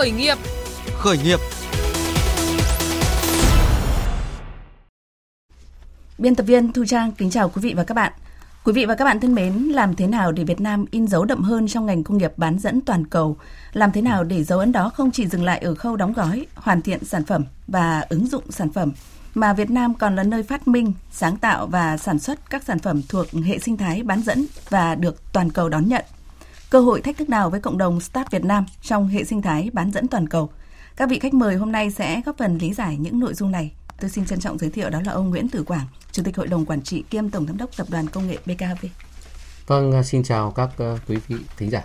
Khởi nghiệp. Khởi nghiệp. Biên tập viên Thu Trang kính chào quý vị và các bạn. Quý vị và các bạn thân mến, làm thế nào để Việt Nam in dấu đậm hơn trong ngành công nghiệp bán dẫn toàn cầu? Làm thế nào để dấu ấn đó không chỉ dừng lại ở khâu đóng gói, hoàn thiện sản phẩm và ứng dụng sản phẩm, mà Việt Nam còn là nơi phát minh, sáng tạo và sản xuất các sản phẩm thuộc hệ sinh thái bán dẫn và được toàn cầu đón nhận. Cơ hội thách thức nào với cộng đồng Start Việt Nam trong hệ sinh thái bán dẫn toàn cầu? Các vị khách mời hôm nay sẽ góp phần lý giải những nội dung này. Tôi xin trân trọng giới thiệu đó là ông Nguyễn Tử Quảng, Chủ tịch Hội đồng Quản trị kiêm Tổng Giám đốc Tập đoàn Công nghệ BKV. Vâng, xin chào các quý vị thính giả.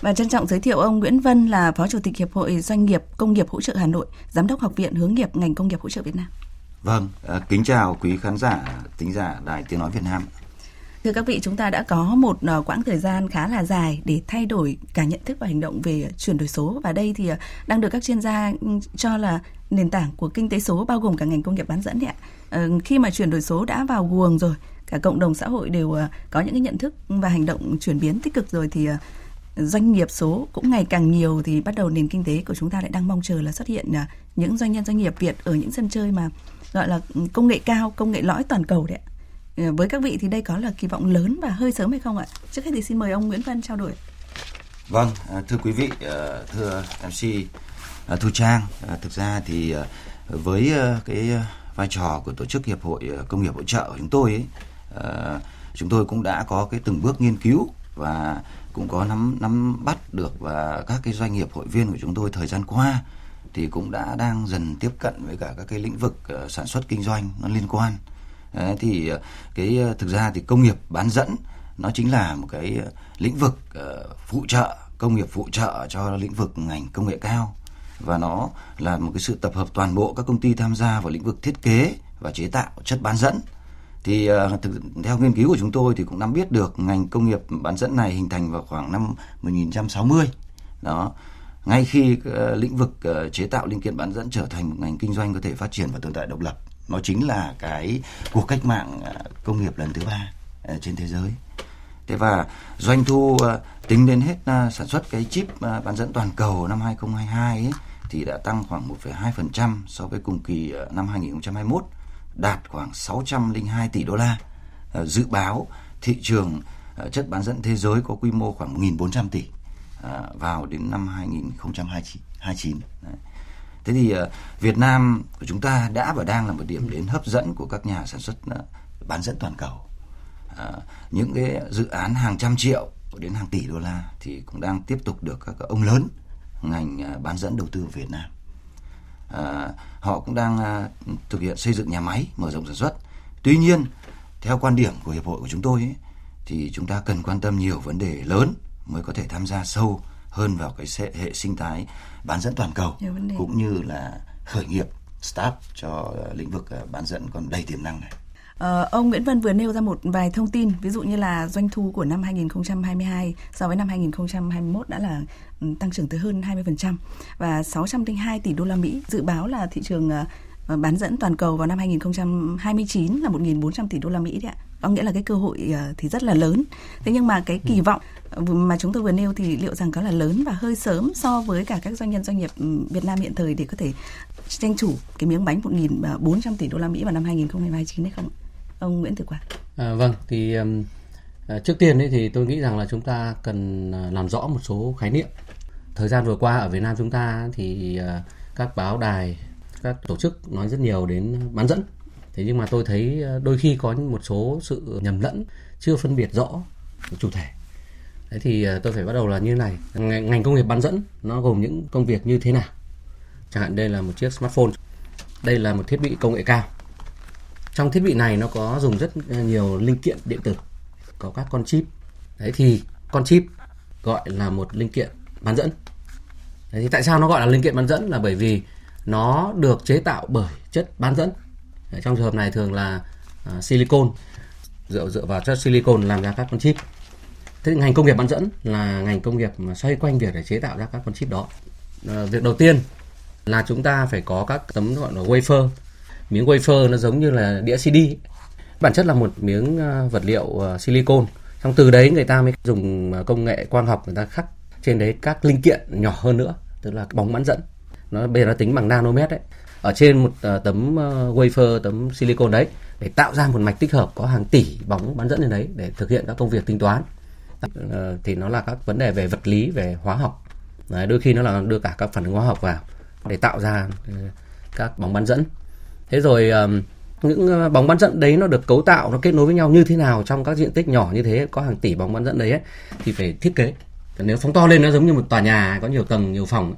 Và trân trọng giới thiệu ông Nguyễn Vân là Phó Chủ tịch Hiệp hội Doanh nghiệp Công nghiệp hỗ trợ Hà Nội, Giám đốc Học viện Hướng nghiệp ngành công nghiệp hỗ trợ Việt Nam. Vâng, kính chào quý khán giả, thính giả Đài Tiếng Nói Việt Nam. Thưa các vị, chúng ta đã có một ờ, quãng thời gian khá là dài để thay đổi cả nhận thức và hành động về ờ, chuyển đổi số và đây thì ờ, đang được các chuyên gia ừ, cho là nền tảng của kinh tế số bao gồm cả ngành công nghiệp bán dẫn đấy ạ. Khi mà chuyển đổi số đã vào guồng rồi, cả cộng đồng xã hội đều có những cái nhận thức và hành động chuyển biến tích cực rồi thì doanh nghiệp số cũng ngày càng nhiều thì bắt đầu nền kinh tế của chúng ta lại đang mong chờ là xuất hiện những doanh nhân doanh nghiệp Việt ở những sân chơi mà gọi là ừ, công nghệ cao, công nghệ lõi toàn cầu đấy ạ. Ừ, với các vị thì đây có là kỳ vọng lớn và hơi sớm hay không ạ? Trước hết thì xin mời ông Nguyễn Văn trao đổi. Vâng, à, thưa quý vị, à, thưa MC à, Thu Trang, thực ra thì với cái vai trò của tổ chức hiệp hội công nghiệp hỗ trợ của chúng tôi ấy, chúng tôi cũng đã có cái từng bước nghiên cứu và cũng có nắm nắm bắt được và các cái doanh nghiệp hội viên của chúng tôi thời gian qua thì cũng đã đang dần tiếp cận với cả các cái lĩnh vực sản xuất kinh doanh nó liên quan Đấy, thì ờ, cái ờ, thực ra thì công nghiệp bán dẫn nó chính là một cái lĩnh vực ờ, phụ trợ công nghiệp phụ trợ cho lĩnh vực ngành công nghệ cao. Và nó là một cái sự tập hợp toàn bộ các công ty tham gia vào lĩnh vực thiết kế và chế tạo chất bán dẫn. Thì uh, thực, theo nghiên cứu của chúng tôi thì cũng nắm biết được ngành công nghiệp bán dẫn này hình thành vào khoảng năm 1960 đó. Ngay khi uh, lĩnh vực uh, chế tạo linh kiện bán dẫn trở thành một ngành kinh doanh có thể phát triển và tồn tại độc lập nó chính là cái cuộc cách mạng à, công nghiệp lần thứ ba à, trên thế giới. Thế và doanh thu à, tính đến hết sản xuất cái chip bán dẫn toàn cầu năm 2022 ấy, thì đã tăng khoảng 1,2% so với cùng kỳ năm 2021 đạt khoảng 602 tỷ đô la. Dự báo thị trường chất bán dẫn thế giới có quy mô khoảng 1.400 tỷ vào đến năm 2029 Đấy. Thế thì ờ, Việt Nam của chúng ta đã và đang là một điểm đến hấp dẫn của các nhà sản xuất ờ, bán dẫn toàn cầu. à, những cái dự án hàng trăm triệu đến hàng tỷ đô la thì cũng đang tiếp tục được các ông lớn ngành bán dẫn đầu tư ở Việt Nam. À, họ cũng đang à, thực hiện xây dựng nhà máy mở rộng sản xuất. Tuy nhiên, theo quan điểm của hiệp hội của chúng tôi ấy, thì chúng ta cần quan tâm nhiều vấn đề lớn mới có thể tham gia sâu hơn vào cái hệ sinh thái bán dẫn toàn cầu cũng như là khởi nghiệp start cho lĩnh vực ờ, bán dẫn còn đầy tiềm năng này. Ờ, ông Nguyễn Văn vừa nêu ra một vài thông tin, ví dụ như là doanh thu của năm 2022 so với năm 2021 đã là ừ, tăng trưởng tới hơn 20% và 602 tỷ đô la Mỹ. Dự báo là thị trường ờ, bán dẫn toàn cầu vào năm 2029 là 1.400 tỷ đô la Mỹ đấy ạ. Có nghĩa là cái cơ hội ờ, thì rất là lớn. Thế nhưng mà cái kỳ vọng mà chúng tôi vừa nêu thì liệu rằng có là lớn và hơi sớm so với cả các doanh nhân doanh nghiệp ừ, Việt Nam hiện thời để có thể tranh thủ cái miếng bánh 1.400 tỷ đô la Mỹ vào năm 2029 hay không? Ông Nguyễn Tử Quang. À, vâng, thì um, trước tiên ấy thì tôi nghĩ rằng là chúng ta cần à, làm rõ một số khái niệm. Thời gian vừa qua ở Việt Nam chúng ta thì uh, các báo đài, các tổ chức nói rất nhiều đến bán dẫn. Thế nhưng mà tôi thấy ờ, đôi khi có một số sự nhầm lẫn, chưa phân biệt rõ chủ thể Thế thì ờ, tôi phải bắt đầu là như này. Ngành công nghiệp bán dẫn nó gồm những công việc như thế nào? Chẳng hạn đây là một chiếc smartphone. Đây là một thiết bị công nghệ cao. Trong thiết bị này nó có dùng rất ờ, nhiều linh kiện điện tử, có các con chip. Đấy thì con chip gọi là một linh kiện bán dẫn. Đấy thì tại sao nó gọi là linh kiện bán dẫn là bởi vì nó được chế tạo bởi chất bán dẫn. Trong trường hợp này thường là à, uh, silicon dựa dựa vào chất silicon làm ra các con chip Thế ngành công nghiệp bán dẫn là ngành công nghiệp mà xoay quanh việc để chế tạo ra các con chip đó. uh, việc đầu tiên là chúng ta phải có các tấm gọi là wafer. Miếng wafer nó giống như là đĩa CD. Bản chất là một miếng à, vật liệu silicon. Xong từ đấy người ta mới dùng công nghệ quang học người ta khắc trên đấy các linh kiện nhỏ hơn nữa tức là bóng bán dẫn nó bây giờ nó tính bằng nanomet đấy ở trên một uh, tấm uh, wafer tấm silicon đấy để tạo ra một mạch tích hợp có hàng tỷ bóng bán dẫn lên đấy để thực hiện các công việc tính toán. Uh, thì nó là các vấn đề về vật lý về hóa học. Đấy, đôi khi nó là đưa cả các phản ứng hóa học vào để tạo ra uh, các bóng bán dẫn. Thế rồi um, những bóng bán dẫn đấy nó được cấu tạo nó kết nối với nhau như thế nào trong các diện tích nhỏ như thế có hàng tỷ bóng bán dẫn đấy ấy, thì phải thiết kế. Nếu phóng to lên nó giống như một tòa nhà có nhiều tầng nhiều phòng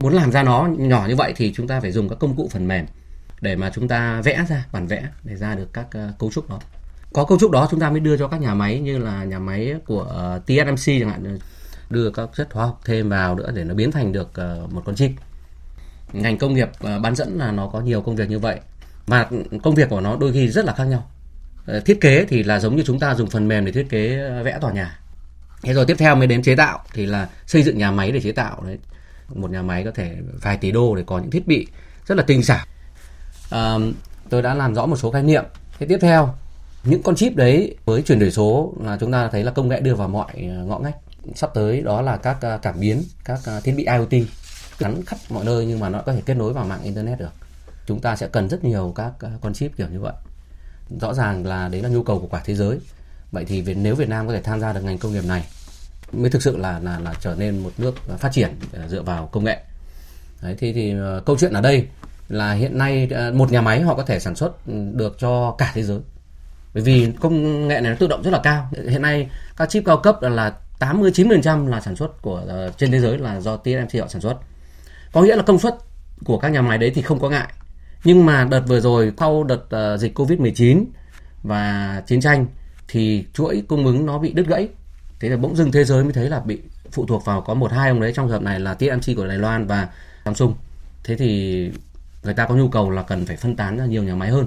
muốn làm ra nó nhỏ như vậy thì chúng ta phải dùng các công cụ phần mềm để mà chúng ta vẽ ra, bản vẽ để ra được các ờ, cấu trúc đó. Có cấu trúc đó chúng ta mới đưa cho các nhà máy như là nhà máy của ờ, TSMC chẳng hạn, đưa các chất hóa học thêm vào nữa để nó biến thành được ờ, một con chip ngành công nghiệp bán dẫn là nó có nhiều công việc như vậy và công việc của nó đôi khi rất là khác nhau. Thiết kế thì là giống như chúng ta dùng phần mềm để thiết kế vẽ tòa nhà. Thế rồi tiếp theo mới đến chế tạo thì là xây dựng nhà máy để chế tạo, đấy một nhà máy có thể vài tỷ đô để có những thiết bị rất là tinh xảo. À, tôi đã làm rõ một số khái niệm. Thế tiếp theo những con chip đấy với chuyển đổi số là chúng ta thấy là công nghệ đưa vào mọi ờ, ngõ ngách. Sắp tới đó là các ờ, cảm biến các ờ, thiết bị IoT. Gắn khắp mọi nơi nhưng mà nó có thể kết nối vào mạng internet được. Chúng ta sẽ cần rất nhiều các con chip kiểu như vậy. Rõ ràng là đấy là nhu cầu của cả thế giới. Vậy thì nếu Việt Nam có thể tham gia được ngành công nghiệp này mới thực sự là là là trở nên một nước phát triển à, dựa vào công nghệ. Đấy, thì thì ờ, câu chuyện ở đây là hiện nay à, một nhà máy họ có thể sản xuất được cho cả thế giới. Bởi vì công nghệ này nó tự động rất là cao. Hiện nay các chip cao cấp là 80 90% là sản xuất của ờ, trên thế giới là do TSMC họ sản xuất. Có nghĩa là công suất của các nhà máy đấy thì không có ngại. Nhưng mà đợt vừa rồi sau đợt ờ, dịch Covid-19 và chiến tranh thì chuỗi cung ứng nó bị đứt gãy thế là bỗng dưng thế giới mới thấy là bị phụ thuộc vào có một hai ông đấy trong trường hợp này là TSMC của Đài Loan và Samsung. Thế thì người ta có nhu cầu là cần phải phân tán ra nhiều nhà máy hơn.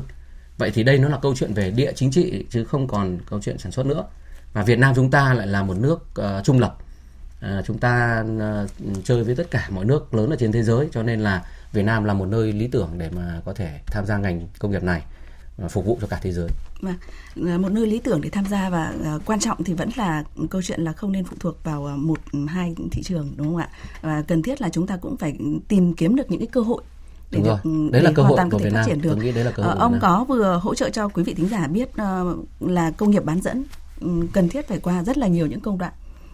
Vậy thì đây nó là câu chuyện về địa chính trị chứ không còn câu chuyện sản xuất nữa. Và Việt Nam chúng ta lại là một nước uh, trung lập. Uh, chúng ta uh, chơi với tất cả mọi nước lớn ở trên thế giới cho nên là Việt Nam là một nơi lý tưởng để mà có thể tham gia ngành công nghiệp này phục vụ cho cả thế giới. Và vâng, một nơi lý tưởng để tham gia và uh, quan trọng thì vẫn là câu chuyện là không nên phụ thuộc vào uh, một hai thị trường đúng không ạ? Và cần thiết là chúng ta cũng phải tìm kiếm được những cái cơ hội để được rồi. đấy là cơ hội của Việt Nam. Phát triển được. Tôi nghĩ đấy là cơ hội uh, ông có vừa hỗ trợ cho quý vị thính giả biết uh, là công nghiệp bán dẫn um, cần thiết phải qua rất là nhiều những công đoạn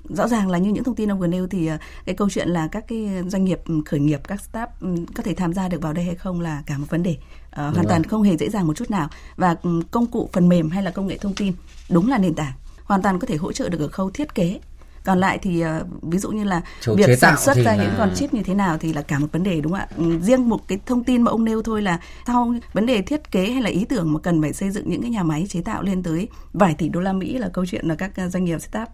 rõ ràng là như những thông tin ông vừa nêu thì ờ, cái câu chuyện là các cái doanh nghiệp ừ, khởi nghiệp các startup ừ, có thể tham gia được vào đây hay không là cả một vấn đề uh, hoàn rồi. toàn không hề dễ dàng một chút nào. Và ừ, công cụ phần mềm hay là công nghệ thông tin đúng là nền tảng hoàn toàn có thể hỗ trợ được ở khâu thiết kế. Còn lại thì uh, ví dụ như là Chủ việc sản xuất ra là... những con chip như thế nào thì là cả một vấn đề đúng không ạ? Riêng một cái thông tin mà ông nêu thôi là sau vấn đề thiết kế hay là ý tưởng mà cần phải xây dựng những cái nhà máy chế tạo lên tới vài tỷ đô la mỹ là câu chuyện là các doanh nghiệp startup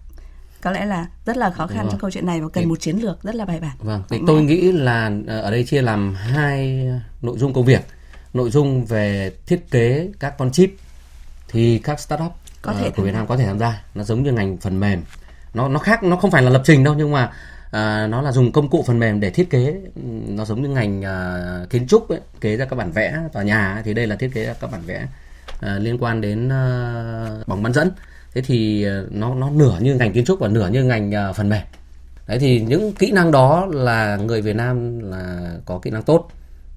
có lẽ là rất là khó khăn trong câu chuyện này và cần thì, một chiến lược rất là bài bản. Vâng, thì tôi nghĩ là ờ, ở đây chia làm hai nội dung công việc. Nội dung về thiết kế các con chip thì các startup có thể uh, của Việt Nam có thể tham gia. Nó giống như ngành phần mềm. Nó nó khác, nó không phải là lập trình đâu nhưng mà à, nó là dùng công cụ phần mềm để thiết kế nó giống như ngành à, kiến trúc ấy, kế ra các bản vẽ tòa nhà thì đây là thiết kế các bản vẽ à, liên quan đến à, bóng bán dẫn thế thì ờ, nó nó nửa như ngành kiến trúc và nửa như ngành uh, phần mềm. Đấy thì những kỹ năng đó là người Việt Nam là có kỹ năng tốt.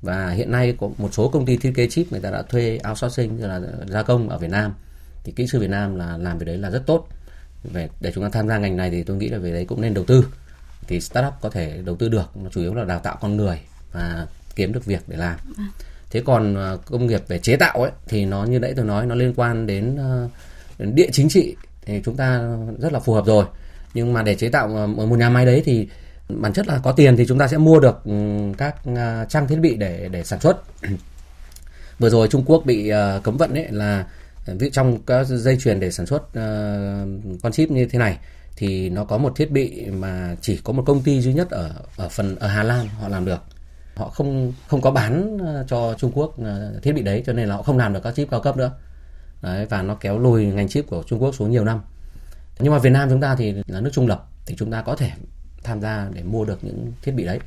Và hiện nay có một số công ty thiết kế chip người ta đã thuê outsourcing là gia công ở Việt Nam. Thì kỹ sư Việt Nam là làm về đấy là rất tốt. Về để chúng ta tham gia ngành này thì tôi nghĩ là về đấy cũng nên đầu tư. Thì startup có thể đầu tư được nó chủ yếu là đào tạo con người và kiếm được việc để làm. Vâng. thế còn ờ, công nghiệp về chế tạo ấy thì nó như nãy tôi nói nó liên quan đến địa chính trị thì chúng ta rất là phù hợp rồi. Nhưng mà để chế tạo ờ, một nhà máy đấy thì bản chất là có tiền thì chúng ta sẽ mua được ừ, các ờ, trang thiết bị để để sản xuất. Vừa rồi Trung Quốc bị ờ, cấm vận ấy là ví trong các dây chuyền để sản xuất con chip như thế này thì nó có một thiết bị mà chỉ có một công ty duy nhất ở ở phần, ở Hà Lan họ làm được. Họ không không có bán cho Trung Quốc thiết bị đấy cho nên là họ không làm được các chip cao cấp nữa. Đấy, và nó kéo lùi ngành chip của Trung Quốc xuống nhiều năm. Nhưng mà Việt Nam chúng ta thì là nước trung lập thì chúng ta có thể tham gia để mua được những thiết bị đấy.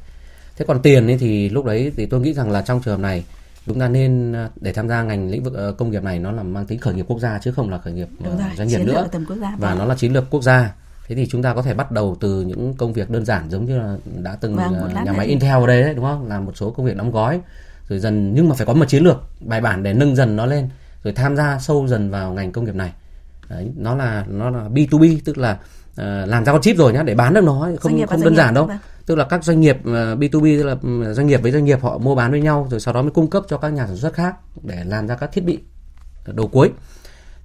Thế còn tiền ấy thì lúc đấy thì tôi nghĩ rằng là trong trường hợp này chúng ta nên à, để tham gia ngành lĩnh vực ờ, công nghiệp này nó là mang tính khởi nghiệp quốc gia chứ không là khởi nghiệp rồi, doanh nghiệp nữa và vâng. nó là chiến lược quốc gia thế thì chúng ta có thể bắt đầu từ những công việc đơn giản giống như là đã từng vâng, nhà máy Intel ở đây đấy đúng không làm một số công việc đóng gói rồi dần nhưng mà phải có một chiến lược bài bản để nâng dần nó lên rồi tham gia sâu dần vào ngành công nghiệp này. Đấy nó là nó là B2B tức là uh, làm ra con chip rồi nhá để bán được nó không không đơn giản đâu. tức là các doanh nghiệp uh, B2B tức là ừ, doanh nghiệp với doanh nghiệp họ mua bán với nhau rồi sau đó mới cung cấp cho các nhà sản xuất khác để làm ra các thiết bị đầu cuối.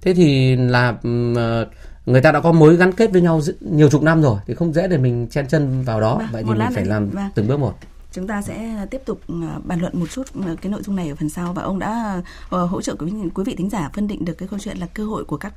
Thế thì là uh, người ta đã có mối gắn kết với nhau nhiều chục năm rồi thì không dễ để mình chen chân vào đó. Vâng, vậy thì mình phải làm vâng. từng bước một chúng ta sẽ à, tiếp tục à, bàn luận một chút à, cái nội dung này ở phần sau. Và ông đã ờ, hỗ trợ quý, quý vị thính giả phân định được cái câu chuyện là cơ hội của các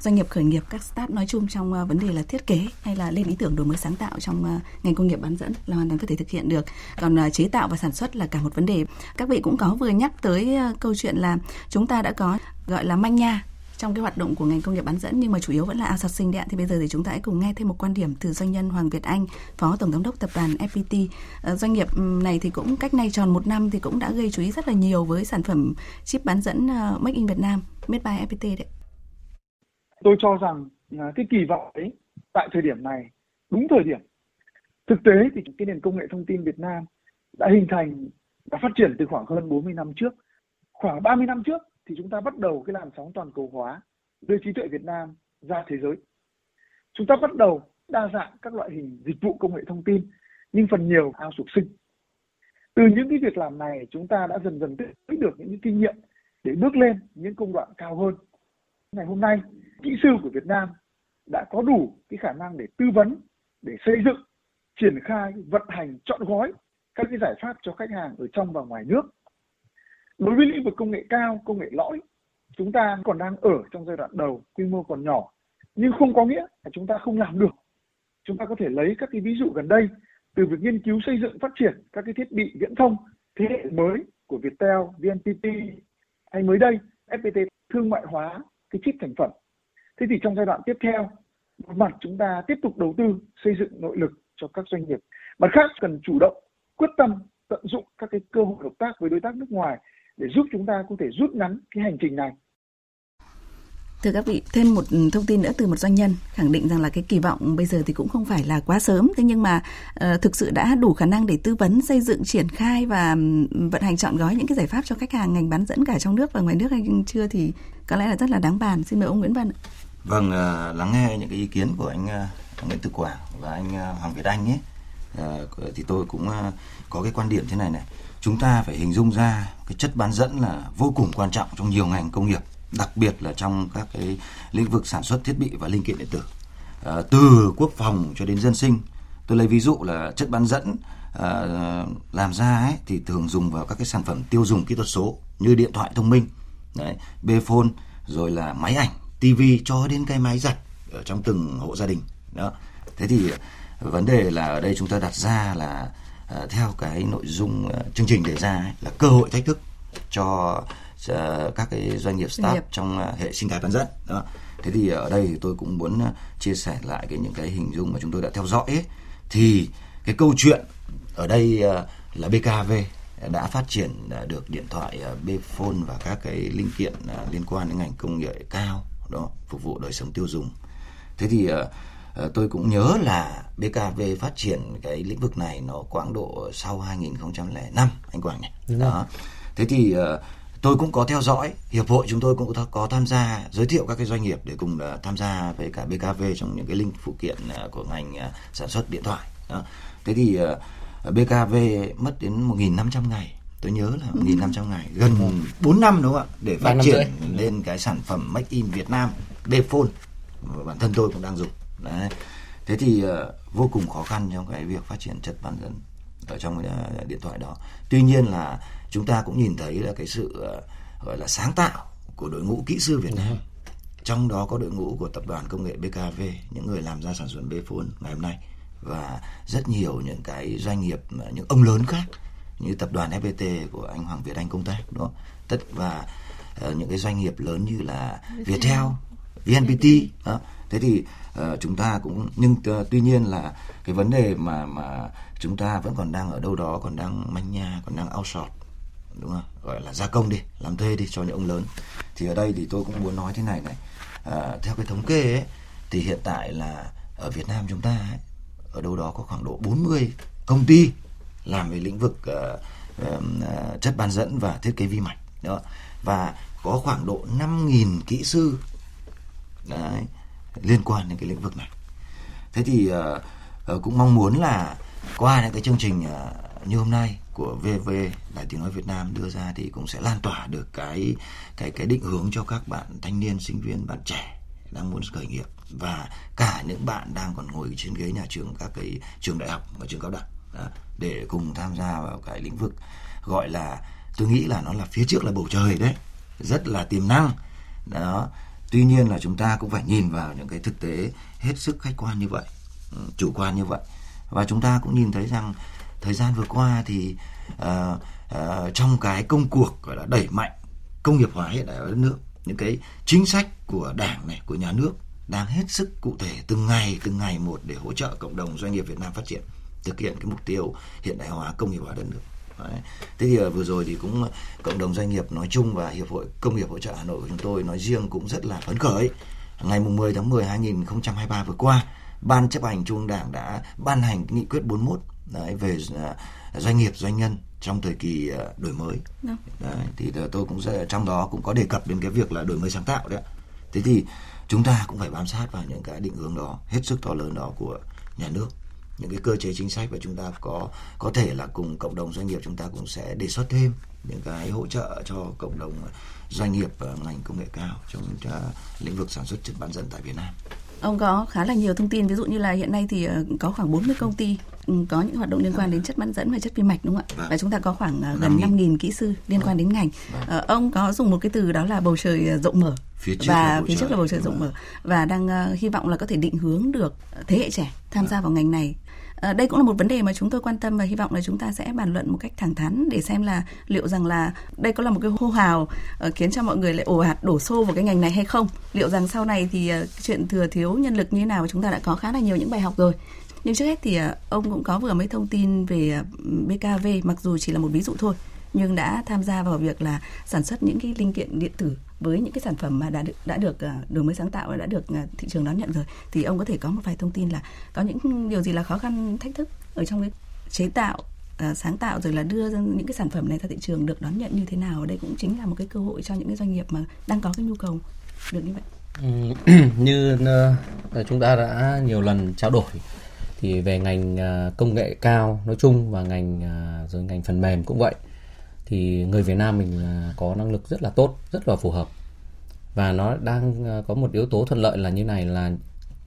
doanh nghiệp khởi nghiệp các start nói chung trong vấn đề là thiết kế hay là lên ý tưởng đổi mới sáng tạo trong ngành công nghiệp bán dẫn là hoàn toàn có thể thực hiện được. Còn chế tạo và sản xuất là cả một vấn đề. Các vị cũng có vừa nhắc tới câu chuyện là chúng ta đã có gọi là manh nha trong cái hoạt động của ngành công nghiệp bán dẫn nhưng mà chủ yếu vẫn là outsourcing đấy ạ. Thì bây giờ thì chúng ta hãy cùng nghe thêm một quan điểm từ doanh nhân Hoàng Việt Anh, Phó Tổng Giám đốc Tập đoàn FPT. Ờ, doanh nghiệp ừ, này thì cũng cách nay tròn một năm thì cũng đã gây chú ý rất là nhiều với sản phẩm chip bán dẫn ờ, Make in Việt Nam, made by FPT đấy. Tôi cho rằng ờ, cái kỳ vọng ấy tại thời điểm này đúng thời điểm. Thực tế thì cái nền công nghệ thông tin Việt Nam đã hình thành đã phát triển từ khoảng hơn 40 năm trước. Khoảng 30 năm trước thì chúng ta bắt đầu cái làn sóng toàn cầu hóa đưa trí tuệ Việt Nam ra thế giới. Chúng ta bắt đầu đa dạng các loại hình dịch vụ công nghệ thông tin nhưng phần nhiều ao sụp sinh. Từ những cái việc làm này chúng ta đã dần dần tích được những, những kinh nghiệm để bước lên những công đoạn cao hơn. Ngày hôm nay, kỹ sư của Việt Nam đã có đủ cái khả năng để tư vấn, để xây dựng, triển khai, vận hành, chọn gói các cái giải pháp cho khách hàng ở trong và ngoài nước đối với lĩnh vực công nghệ cao công nghệ lõi chúng ta còn đang ở trong giai đoạn đầu quy mô còn nhỏ. Nhưng không có nghĩa là chúng ta không làm được. Chúng ta có thể lấy các cái ví dụ gần đây từ việc nghiên cứu xây dựng phát triển các cái thiết bị viễn thông thế hệ mới của Viettel, VNPT hay mới đây FPT thương mại hóa cái chip thành phẩm. Thế thì trong giai đoạn tiếp theo, một mặt chúng ta tiếp tục đầu tư xây dựng nội lực cho các doanh nghiệp, mặt khác cần chủ động quyết tâm tận dụng các cái cơ hội hợp tác với đối tác nước ngoài để giúp chúng ta có thể rút ngắn cái hành trình này. Thưa các vị, thêm một thông tin nữa từ một doanh nhân khẳng định rằng là cái kỳ vọng bây giờ thì cũng không phải là quá sớm, thế nhưng mà uh, thực sự đã đủ khả năng để tư vấn, xây dựng, triển khai và vận hành chọn gói những cái giải pháp cho khách hàng ngành bán dẫn cả trong nước và ngoài nước hay chưa thì có lẽ là rất là đáng bàn. Xin mời ông Nguyễn Văn. Vâng, uh, lắng nghe những cái ý kiến của anh uh, Nguyễn Tư Quảng và anh uh, Hoàng Việt Anh ấy, uh, thì tôi cũng uh, có cái quan điểm thế này này chúng ta phải hình dung ra cái chất bán dẫn là vô cùng quan trọng trong nhiều ngành công nghiệp đặc biệt là trong các cái lĩnh vực sản xuất thiết bị và linh kiện điện tử. À, từ quốc phòng cho đến dân sinh tôi lấy ví dụ là chất bán dẫn à, làm ra ấy, thì thường dùng vào các cái sản phẩm tiêu dùng kỹ thuật số như điện thoại thông minh đấy phone rồi là máy ảnh tivi cho đến cái máy giặt ở trong từng hộ gia đình đó. Thế thì vấn đề là ở đây chúng ta đặt ra là uh, theo cái nội dung uh, chương trình đề ra ấy, là cơ hội thách thức cho uh, các cái doanh nghiệp start trong uh, hệ sinh thái bán dẫn đó. Thế thì ở đây thì tôi cũng muốn chia sẻ lại cái những cái hình dung mà chúng tôi đã theo dõi ấy. thì cái câu chuyện ở đây là BKV đã phát triển được điện thoại Bphone và các cái linh kiện liên quan đến ngành công nghệ cao đó phục vụ đời sống tiêu dùng. Thế thì uh, Ờ, tôi cũng nhớ là BKV phát triển cái lĩnh vực này nó quãng độ sau 2005 anh Quảng nhỉ. Đó. Thế thì uh, tôi cũng có theo dõi hiệp hội chúng tôi cũng có, tham gia giới thiệu các cái doanh nghiệp để cùng uh, tham gia với cả BKV trong những cái linh phụ kiện của ngành sản xuất điện thoại. Đó. Thế thì BKV mất đến 1.500 ngày tôi nhớ là 1.500 ngày gần 4 năm đúng không ạ để phát triển lên cái sản phẩm Make in Việt Nam Bphone bản thân tôi cũng đang dùng Đấy. Thế thì uh, vô cùng khó khăn trong cái việc phát triển chất bán dẫn ở trong uh, điện thoại đó. Tuy nhiên là chúng ta cũng nhìn thấy là cái sự uh, gọi là sáng tạo của đội ngũ kỹ sư Việt Nam. Trong đó có đội ngũ của tập đoàn công nghệ BKV, những người làm ra sản xuất Bphone ngày hôm nay và rất nhiều những cái doanh nghiệp những ông lớn khác như tập đoàn FPT của anh Hoàng Việt Anh công tác đó tất và uh, những cái doanh nghiệp lớn như là Viettel, VNPT đó. thế thì uh, chúng ta cũng nhưng uh, tuy nhiên là cái vấn đề mà mà chúng ta vẫn còn đang ở đâu đó còn đang manh nha còn đang outsource đúng không? Gọi là gia công đi làm thuê đi cho những ông lớn. Thì ở đây thì tôi cũng muốn nói thế này này. Uh, theo cái thống kê ấy thì hiện tại là ở Việt Nam chúng ta ấy, ở đâu đó có khoảng độ 40 công ty làm về lĩnh vực uh, uh, chất bán dẫn và thiết kế vi mạch đó. Và có khoảng độ 5.000 kỹ sư. Đấy, liên quan đến cái lĩnh vực này. Thế thì uh, uh, cũng mong muốn là qua những cái chương trình uh, như hôm nay của VV Đài Tiếng nói Việt Nam đưa ra thì cũng sẽ lan tỏa được cái cái cái định hướng cho các bạn thanh niên sinh viên bạn trẻ đang muốn khởi nghiệp và cả những bạn đang còn ngồi trên ghế nhà trường các cái trường đại học và trường cao đẳng đó, để cùng tham gia vào cái lĩnh vực gọi là tôi nghĩ là nó là phía trước là bầu trời đấy rất là tiềm năng đó tuy nhiên là chúng ta cũng phải nhìn vào những cái thực tế hết sức khách quan như vậy ừ, chủ quan như vậy. Và chúng ta cũng nhìn thấy rằng thời gian vừa qua thì uh, uh, trong cái công cuộc gọi là đẩy mạnh công nghiệp hóa hiện đại ở đất nước những cái chính sách của đảng này của nhà nước đang hết sức cụ thể từng ngày từng ngày một để hỗ trợ cộng đồng doanh nghiệp Việt Nam phát triển thực hiện cái mục tiêu hiện đại hóa công nghiệp hóa đất nước. Đấy. Thế thì vừa rồi thì cũng cộng đồng doanh nghiệp nói chung và hiệp hội công nghiệp hỗ trợ Hà Nội của chúng tôi nói riêng cũng rất là phấn khởi. Ngày 10 tháng 10 2023 vừa qua, Ban chấp hành Trung ương Đảng đã ban hành nghị quyết 41 đấy, về à, doanh nghiệp doanh nhân trong thời kỳ đổi mới. Dạ. Đấy, thì tôi cũng rất, trong đó cũng có đề cập đến cái việc là đổi mới sáng tạo đấy. Thế thì chúng ta cũng phải bám sát vào những cái định hướng đó hết sức to lớn đó của nhà nước những cái cơ chế chính sách và chúng ta có có thể là cùng cộng đồng doanh nghiệp chúng ta cũng sẽ đề xuất thêm những cái hỗ trợ cho cộng đồng doanh nghiệp và ngành công nghệ cao trong lĩnh vực sản xuất chất bán dẫn tại Việt Nam. Ông có khá là nhiều thông tin ví dụ như là hiện nay thì ờ, có khoảng 40 công ty ừ, có những hoạt động liên quan đến chất bán dẫn và chất vi mạch đúng không ạ? Vâng. Và chúng ta có khoảng ờ, gần 5.000 kỹ sư liên quan đến ngành. Vâng. Uh, ông có dùng một cái từ đó là bầu trời rộng mở phía trước và phía trước là bầu trời rộng mở và đang uh, hy vọng là có thể định hướng được thế hệ trẻ tham gia vào ngành này À, đây cũng là một vấn đề mà chúng tôi quan tâm và hy vọng là chúng ta sẽ bàn luận một cách thẳng thắn để xem là liệu rằng là đây có là một cái hô hào uh, khiến cho mọi người lại ồ ạt đổ xô vào cái ngành này hay không? Liệu rằng sau này thì uh, chuyện thừa thiếu nhân lực như thế nào? Chúng ta đã có khá là nhiều những bài học rồi. Nhưng trước hết thì uh, ông cũng có vừa mới thông tin về uh, BKV mặc dù chỉ là một ví dụ thôi nhưng đã tham gia vào việc là sản xuất những cái linh kiện điện tử với những cái sản phẩm mà đã được đã được à, đổi mới sáng tạo và đã được à, thị trường đón nhận rồi. Thì ông có thể có một vài thông tin là có những điều gì là khó khăn thách thức ở trong cái chế tạo à, sáng tạo rồi là đưa những cái sản phẩm này ra thị trường được đón nhận như thế nào? Đây cũng chính là một cái cơ hội cho những cái doanh nghiệp mà đang có cái nhu cầu được như vậy. Ừ, như uh, chúng ta đã nhiều lần trao đổi thì về ngành uh, công nghệ cao nói chung và ngành uh, rồi ngành phần mềm cũng vậy thì người Việt Nam mình à, có năng lực rất là tốt, rất là phù hợp. Và nó đang à, có một yếu tố thuận lợi là như này là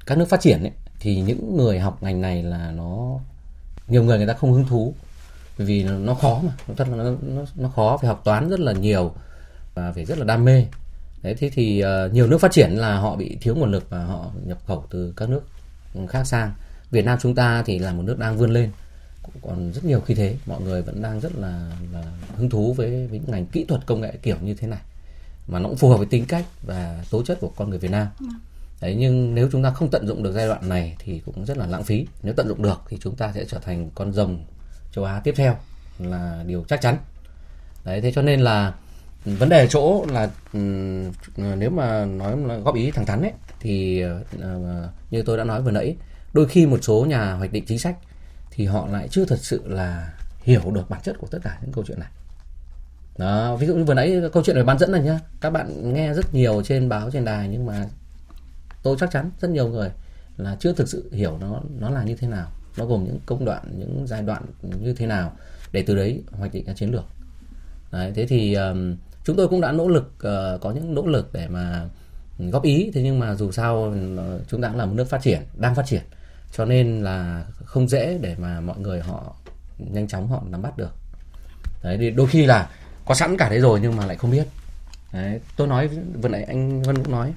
các nước phát triển ấy, thì những người học ngành này là nó nhiều người người ta không hứng thú. Vì nó khó mà nó thật là nó, nó, nó khó phải học toán rất là nhiều và phải rất là đam mê. Đấy thế thì uh, nhiều nước phát triển là họ bị thiếu nguồn lực và họ nhập khẩu từ các nước khác sang. Việt Nam chúng ta thì là một nước đang vươn lên còn rất nhiều khi thế. Mọi người vẫn đang rất là, là hứng thú với, với những ngành kỹ thuật công nghệ kiểu như thế này. Mà nó cũng phù hợp với tính cách và tố chất của con người Việt Nam. Vâng. đấy nhưng nếu chúng ta không tận dụng được giai đoạn này thì cũng rất là lãng phí. Nếu tận dụng được thì chúng ta sẽ trở thành con rồng châu Á tiếp theo là điều chắc chắn. Đấy thế cho nên là vấn đề chỗ là nếu mà nói là góp ý thẳng thắn ấy thì uh, như tôi đã nói vừa nãy đôi khi một số nhà hoạch định chính sách thì họ lại chưa thật sự là hiểu được bản chất của tất cả những câu chuyện này. Đó ví dụ như vừa nãy câu chuyện về bán dẫn này nhá. Các bạn nghe rất nhiều trên báo trên đài nhưng mà tôi chắc chắn rất nhiều người là chưa thực sự hiểu nó nó là như thế nào. Nó gồm những công đoạn những giai đoạn như thế nào để từ đấy hoạch định ra chiến lược. Đấy, thế thì um, chúng tôi cũng đã nỗ lực uh, có những nỗ lực để mà góp ý. Thế nhưng mà dù sao uh, chúng ta cũng là một nước phát triển đang phát triển cho nên là không dễ để mà mọi người họ nhanh chóng họ nắm bắt được. Đấy thì đôi khi là có sẵn cả đấy rồi nhưng mà lại không biết. Đấy tôi nói vừa nãy anh Vân cũng nói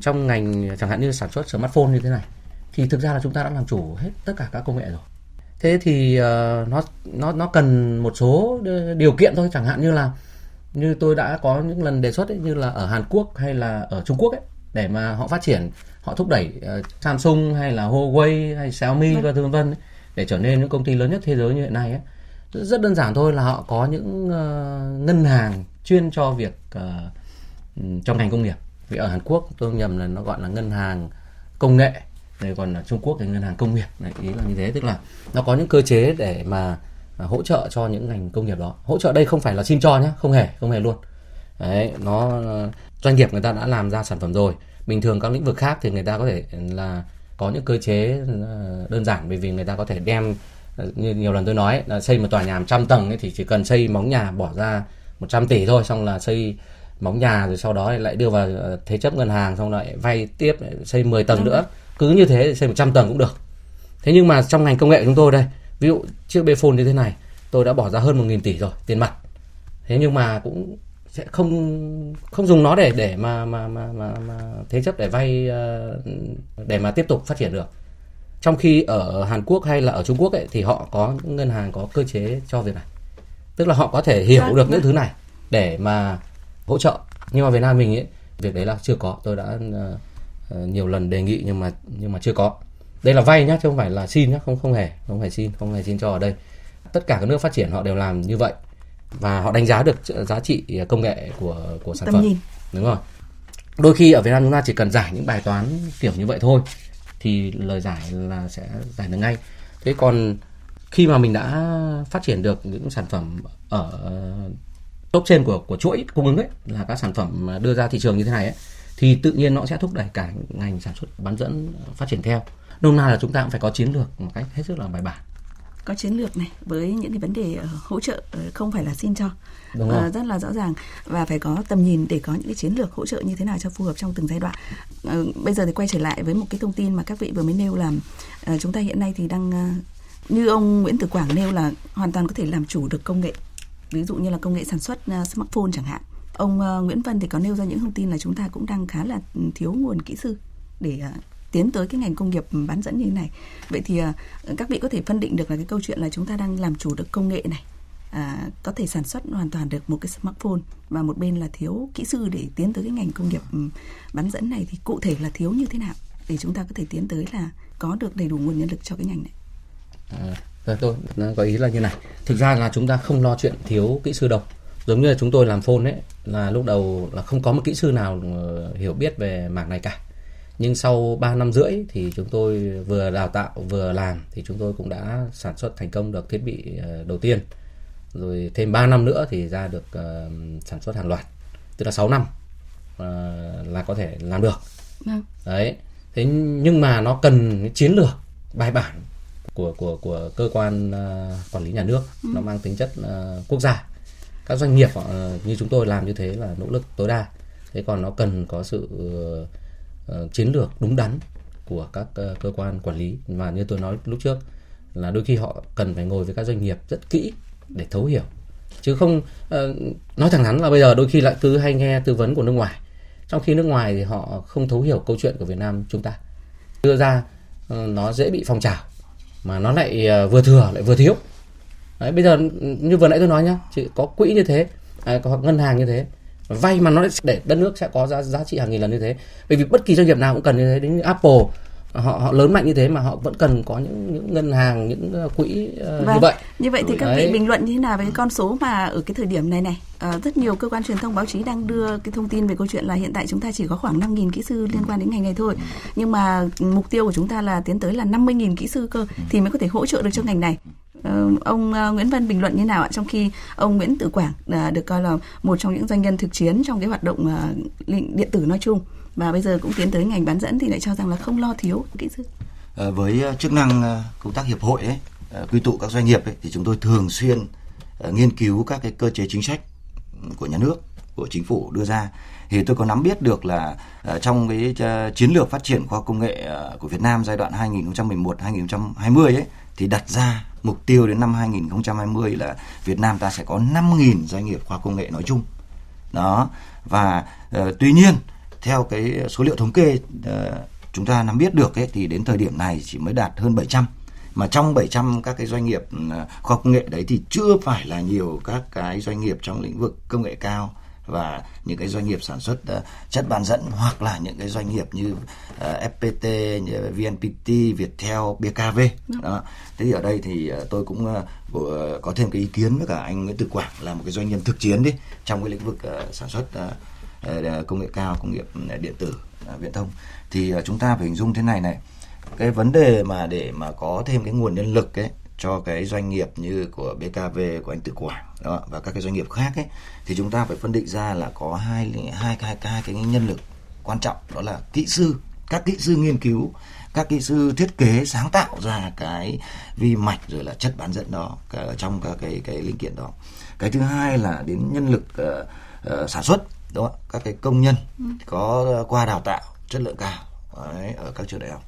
trong ngành chẳng hạn như sản xuất smartphone như thế này thì thực ra là chúng ta đã làm chủ hết tất cả các công nghệ rồi. Thế thì uh, nó nó nó cần một số điều kiện thôi. Chẳng hạn như là như tôi đã có những lần đề xuất ấy, như là ở Hàn Quốc hay là ở Trung Quốc ấy để mà họ phát triển họ thúc đẩy uh, Samsung hay là Huawei hay Xiaomi vâng. và vân vân để trở nên những công ty lớn nhất thế giới như hiện nay ấy. rất đơn giản thôi là họ có những uh, ngân hàng chuyên cho việc uh, trong ngành công nghiệp. Vì ở Hàn Quốc tôi nhầm là nó gọi là ngân hàng công nghệ đây còn là Trung Quốc thì ngân hàng công nghiệp này ý là như thế. Tức là nó có những cơ chế để mà hỗ trợ cho những ngành công nghiệp đó. Hỗ trợ đây không phải là xin cho nhé không hề không hề luôn. Đấy nó doanh nghiệp người ta đã làm ra sản phẩm rồi bình thường các lĩnh vực khác thì người ta có thể là có những cơ chế ờ, đơn giản bởi vì người ta có thể đem ờ, như nhiều lần tôi nói là xây một tòa nhà 100 tầng ấy, thì chỉ cần xây móng nhà bỏ ra 100 tỷ thôi xong là xây móng nhà rồi sau đó lại đưa vào ờ, thế chấp ngân hàng xong lại vay tiếp xây 10 tầng nữa. cứ như thế xây 100 tầng cũng được. Thế nhưng mà trong ngành công nghệ chúng tôi đây ví dụ chiếc Bphone như thế này tôi đã bỏ ra hơn 1.000 tỷ rồi tiền mặt. Thế nhưng mà cũng sẽ không không dùng nó để để mà mà mà mà, mà thế chấp để vay ờ, để mà tiếp tục phát triển được. Trong khi ở Hàn Quốc hay là ở Trung Quốc ấy thì họ có những ngân hàng có cơ chế cho việc này. Tức là họ có thể hiểu vâng, được những vâng. thứ này để mà hỗ trợ. Nhưng mà Việt Nam mình ấy việc đấy là chưa có. Tôi đã uh, nhiều lần đề nghị nhưng mà nhưng mà chưa có. Đây là vay nhá chứ không phải là xin nhá không không hề không phải xin không hề xin cho ở đây. Tất cả các nước phát triển họ đều làm như vậy và họ đánh giá được giá trị công nghệ của của sản Tâm phẩm. nhìn. đúng không đôi khi ở Việt Nam chúng ta chỉ cần giải những bài toán kiểu như vậy thôi thì lời giải là sẽ giải được ngay. Thế còn khi mà mình đã phát triển được những sản phẩm ở top trên của của chuỗi cung ứng ấy là các sản phẩm đưa ra thị trường như thế này ấy thì tự nhiên nó sẽ thúc đẩy cả ngành sản xuất bán dẫn phát triển theo. Nôm na là chúng ta cũng phải có chiến lược một cách hết sức là bài bản có chiến lược này với những cái vấn đề ờ, hỗ trợ ờ, không phải là xin cho Đúng. Uh, rất là rõ ràng và phải có tầm nhìn để có những cái chiến lược hỗ trợ như thế nào cho phù hợp trong từng giai đoạn. Uh, bây giờ thì quay trở lại với một cái thông tin mà các vị vừa mới nêu là uh, chúng ta hiện nay thì đang uh, như ông Nguyễn Tử Quảng nêu là hoàn toàn có thể làm chủ được công nghệ. Ví dụ như là công nghệ sản xuất uh, smartphone chẳng hạn. Ông uh, Nguyễn Vân thì có nêu ra những thông tin là chúng ta cũng đang khá là thiếu nguồn kỹ sư để tiến tới cái ngành công nghiệp bán dẫn như thế này. Vậy thì à, các vị có thể phân định được là cái câu chuyện là chúng ta đang làm chủ được công nghệ này à, có thể sản xuất hoàn toàn được một cái smartphone và một bên là thiếu kỹ sư để tiến tới cái ngành công nghiệp ừ, bán dẫn này thì cụ thể là thiếu như thế nào để chúng ta có thể tiến tới là có được đầy đủ nguồn nhân lực cho cái ngành này? À, dạ, tôi có ý là như này. Thực ra là chúng ta không lo chuyện thiếu kỹ sư đâu. Giống như là chúng tôi làm phone ấy là lúc đầu là không có một kỹ sư nào ờ, hiểu biết về mảng này cả nhưng sau 3 năm rưỡi thì chúng tôi vừa đào tạo vừa làm thì chúng tôi cũng đã sản xuất thành công được thiết bị ờ, đầu tiên. Rồi thêm 3 năm nữa thì ra được uh, sản xuất hàng loạt tức là 6 năm uh, là có thể làm được. Vâng. đấy. Thế nhưng mà nó cần chiến lược bài bản của của của cơ quan uh, quản lý nhà nước. Ừ. nó mang tính chất uh, quốc gia. Các doanh nghiệp họ uh, như chúng tôi làm như thế là nỗ lực tối đa. Thế còn nó cần có sự uh, uh, chiến lược đúng đắn của các uh, cơ quan quản lý. Và như tôi nói lúc trước là đôi khi họ cần phải ngồi với các doanh nghiệp rất kỹ để thấu hiểu. Chứ không uh, nói thẳng thắn là bây giờ đôi khi lại cứ hay nghe tư vấn của nước ngoài. Trong khi nước ngoài thì họ không thấu hiểu câu chuyện của Việt Nam chúng ta. Đưa ra uh, nó dễ bị phong trào mà nó lại uh, vừa thừa lại vừa thiếu. Đấy, bây giờ ừ, như vừa nãy tôi nói nhá chỉ có quỹ như thế à, có ngân hàng như thế vay mà nó để đất nước sẽ có giá giá trị hàng nghìn lần như thế. Bởi vì bất kỳ doanh nghiệp nào cũng cần như thế. Đến Apple họ họ lớn mạnh như thế mà họ vẫn cần có những những ngân hàng những ờ, quỹ uh, vâng. như vậy. Như vậy thì các vị bình luận như thế nào về con số mà ở cái thời điểm này này? Uh, rất nhiều cơ quan truyền thông báo chí đang đưa cái thông tin về câu chuyện là hiện tại chúng ta chỉ có khoảng 5.000 kỹ sư liên quan đến ngành này thôi. Nhưng mà mục tiêu của chúng ta là tiến tới là 50.000 kỹ sư cơ thì mới có thể hỗ trợ được cho ngành này. Ông Nguyễn Văn bình luận như nào ạ? Trong khi ông Nguyễn Tử Quảng được coi là một trong những doanh nhân thực chiến trong cái hoạt động điện tử nói chung và bây giờ cũng tiến tới ngành bán dẫn thì lại cho rằng là không lo thiếu kỹ sư. Ờ, với ờ, chức năng ờ, công tác hiệp hội ấy, quy tụ các doanh nghiệp ấy, thì chúng tôi thường xuyên nghiên cứu các cái cơ chế chính sách ừ, của nhà nước của chính phủ đưa ra thì tôi có nắm biết được là trong cái chiến lược phát triển khoa công nghệ của Việt Nam giai đoạn 2011 2020 ấy thì đặt ra mục tiêu đến năm 2020 là Việt Nam ta sẽ có 5.000 doanh nghiệp khoa công nghệ nói chung. Đó. Và uh, tuy nhiên theo cái số liệu thống kê uh, chúng ta nắm biết được ấy, thì đến thời điểm này chỉ mới đạt hơn 700 mà trong 700 các cái doanh nghiệp ờ, khoa công nghệ đấy thì chưa phải là nhiều các cái doanh nghiệp trong lĩnh vực công nghệ cao và những cái doanh nghiệp sản xuất uh, chất bán dẫn hoặc là những cái doanh nghiệp như FPT, như VNPT, Viettel, BKV. Dạ. Đó. Thế thì ở đây thì tôi cũng có thêm cái ý kiến với cả anh Nguyễn Tử Quảng là một cái doanh nhân thực chiến đi trong cái lĩnh vực sản xuất Ờ, công nghệ cao, công nghiệp ờ, điện tử, ờ, viễn thông. Thì chúng ta phải hình dung thế này này cái vấn đề mà để mà có thêm cái nguồn nhân lực ấy cho cái doanh nghiệp như của BKV của anh Tự Quảng đó, và các cái doanh nghiệp khác ấy thì chúng ta phải phân định ra là có hai hai hai hai cái nhân lực quan trọng đó là kỹ sư các kỹ sư nghiên cứu các kỹ sư thiết kế sáng tạo ra cái vi mạch rồi là chất bán dẫn đó ở trong các cái cái linh kiện đó. Cái thứ hai là đến nhân lực uh, uh, sản xuất đó các cái công nhân ừ. có qua đào tạo chất lượng cao đấy, ở các trường đại học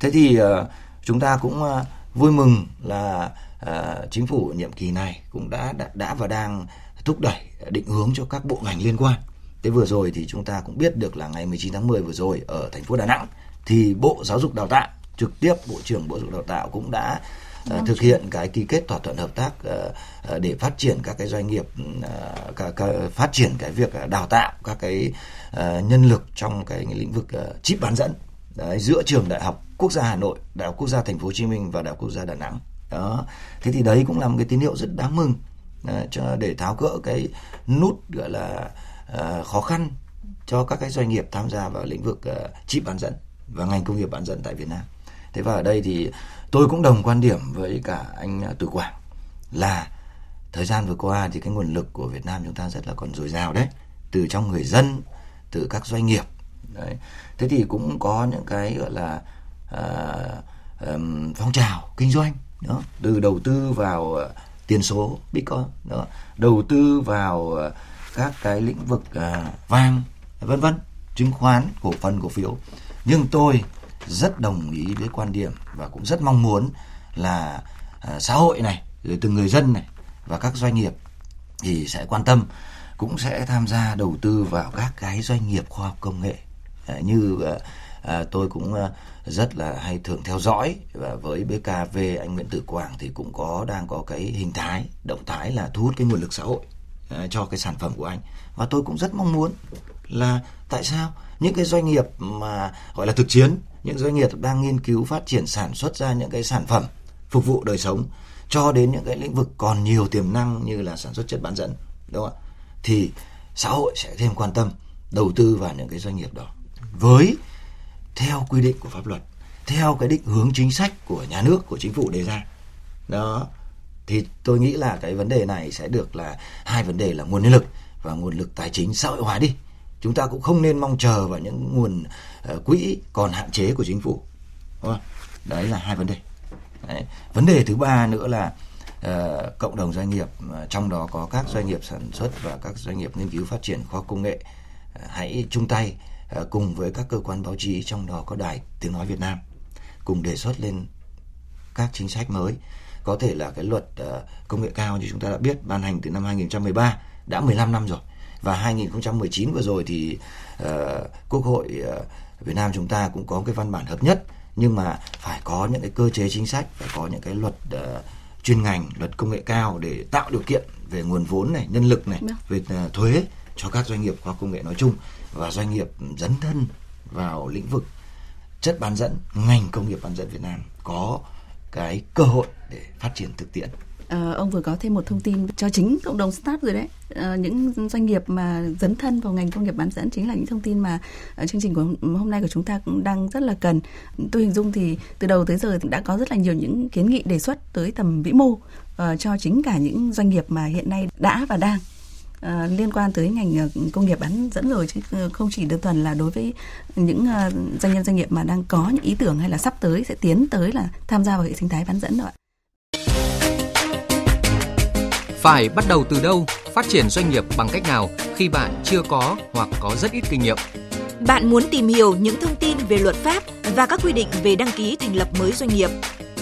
thế thì uh, chúng ta cũng uh, vui mừng là uh, chính phủ nhiệm kỳ này cũng đã, đã đã và đang thúc đẩy định hướng cho các bộ ngành liên quan thế vừa rồi thì chúng ta cũng biết được là ngày 19 tháng 10 vừa rồi ở thành phố Đà Nẵng thì Bộ Giáo dục Đào tạo trực tiếp Bộ trưởng Bộ Giáo dục Đào tạo cũng đã uh, thực hiện cái ký kết thỏa thuận hợp tác uh, uh, để phát triển các cái doanh nghiệp uh, cả, cả, phát triển cái việc đào tạo các cái uh, nhân lực trong cái lĩnh vực uh, chip bán dẫn Đấy, giữa trường đại học quốc gia Hà Nội, đại học quốc gia Thành phố Hồ Chí Minh và đại học quốc gia Đà Nẵng. Đó. Thế thì đấy cũng là một cái tín hiệu rất đáng mừng cho để tháo gỡ cái nút gọi là uh, khó khăn cho các cái doanh nghiệp tham gia vào lĩnh vực uh, chip bán dẫn và ngành công nghiệp bán dẫn tại Việt Nam. Thế và ở đây thì tôi cũng đồng quan điểm với cả anh à, Từ Quảng là thời gian vừa qua thì cái nguồn lực của Việt Nam chúng ta rất là còn dồi dào đấy, từ trong người dân, từ các doanh nghiệp. Đấy. Thế thì cũng có những cái gọi là uh, um, phong trào kinh doanh đó, từ đầu tư vào uh, tiền số Bitcoin, đó, đầu tư vào uh, các cái lĩnh vực uh, vàng, vân vân, chứng khoán, cổ phần, cổ phiếu nhưng tôi rất đồng ý với quan điểm và cũng rất mong muốn là uh, xã hội này rồi từng người dân này và các doanh nghiệp thì sẽ quan tâm cũng sẽ tham gia đầu tư vào các cái doanh nghiệp khoa học công nghệ. Uh, như uh, uh, tôi cũng uh, rất là hay thường theo dõi và với BKV anh Nguyễn Tử Quảng thì cũng có đang có cái hình thái động thái là thu hút cái nguồn lực xã hội uh, cho cái sản phẩm của anh. Và tôi cũng rất mong muốn là tại sao những cái doanh nghiệp mà gọi là thực chiến những doanh nghiệp đang nghiên cứu phát triển sản xuất ra những cái sản phẩm phục vụ đời sống, cho đến những cái lĩnh vực còn nhiều tiềm năng như là sản xuất chất bán dẫn, đúng không ạ? Thì xã hội sẽ thêm quan tâm đầu tư vào những cái doanh nghiệp đó. Với, theo quy định của pháp luật, theo cái định hướng chính sách của nhà nước, của chính phủ đề ra. Đó, thì tôi nghĩ là cái vấn đề này sẽ được là hai vấn đề là nguồn nhân lực và nguồn lực tài chính xã hội hóa đi chúng ta cũng không nên mong chờ vào những nguồn uh, quỹ còn hạn chế của chính phủ đúng không? đấy là hai vấn đề đấy. vấn đề thứ ba nữa là uh, cộng đồng doanh nghiệp uh, trong đó có các doanh nghiệp sản xuất và các doanh nghiệp nghiên cứu phát triển khoa công nghệ uh, hãy chung tay uh, cùng với các cơ quan báo chí trong đó có đài tiếng nói Việt Nam cùng đề xuất lên các chính sách mới có thể là cái luật uh, công nghệ cao như chúng ta đã biết ban hành từ năm 2013 đã 15 năm rồi và 2019 vừa rồi thì uh, Quốc hội uh, Việt Nam chúng ta cũng có cái văn bản hợp nhất nhưng mà phải có những cái cơ chế chính sách phải có những cái luật uh, chuyên ngành luật công nghệ cao để tạo điều kiện về nguồn vốn này nhân lực này vâng. về uh, thuế cho các doanh nghiệp khoa công nghệ nói chung và doanh nghiệp dấn thân vào lĩnh vực chất bán dẫn ngành công nghiệp bán dẫn Việt Nam có cái cơ hội để phát triển thực tiễn Ờ, ông vừa có thêm một thông tin cho chính cộng đồng start rồi đấy. Ờ, những doanh nghiệp mà dấn thân vào ngành công nghiệp bán dẫn chính là những thông tin mà ờ, chương trình của hôm nay của chúng ta cũng đang rất là cần. Tôi hình dung thì từ đầu tới giờ đã có rất là nhiều những kiến nghị đề xuất tới tầm vĩ mô uh, cho chính cả những doanh nghiệp mà hiện nay đã và đang À, liên quan tới ngành công nghiệp bán dẫn rồi chứ không chỉ đơn thuần là đối với những uh, doanh nhân doanh nghiệp mà đang có những ý tưởng hay là sắp tới sẽ tiến tới là tham gia vào hệ sinh thái bán dẫn rồi ạ. Phải bắt đầu từ đâu, phát triển doanh nghiệp bằng cách nào khi bạn chưa có hoặc có rất ít kinh nghiệm? Bạn muốn tìm hiểu những thông tin về luật pháp và các quy định về đăng ký thành lập mới doanh nghiệp.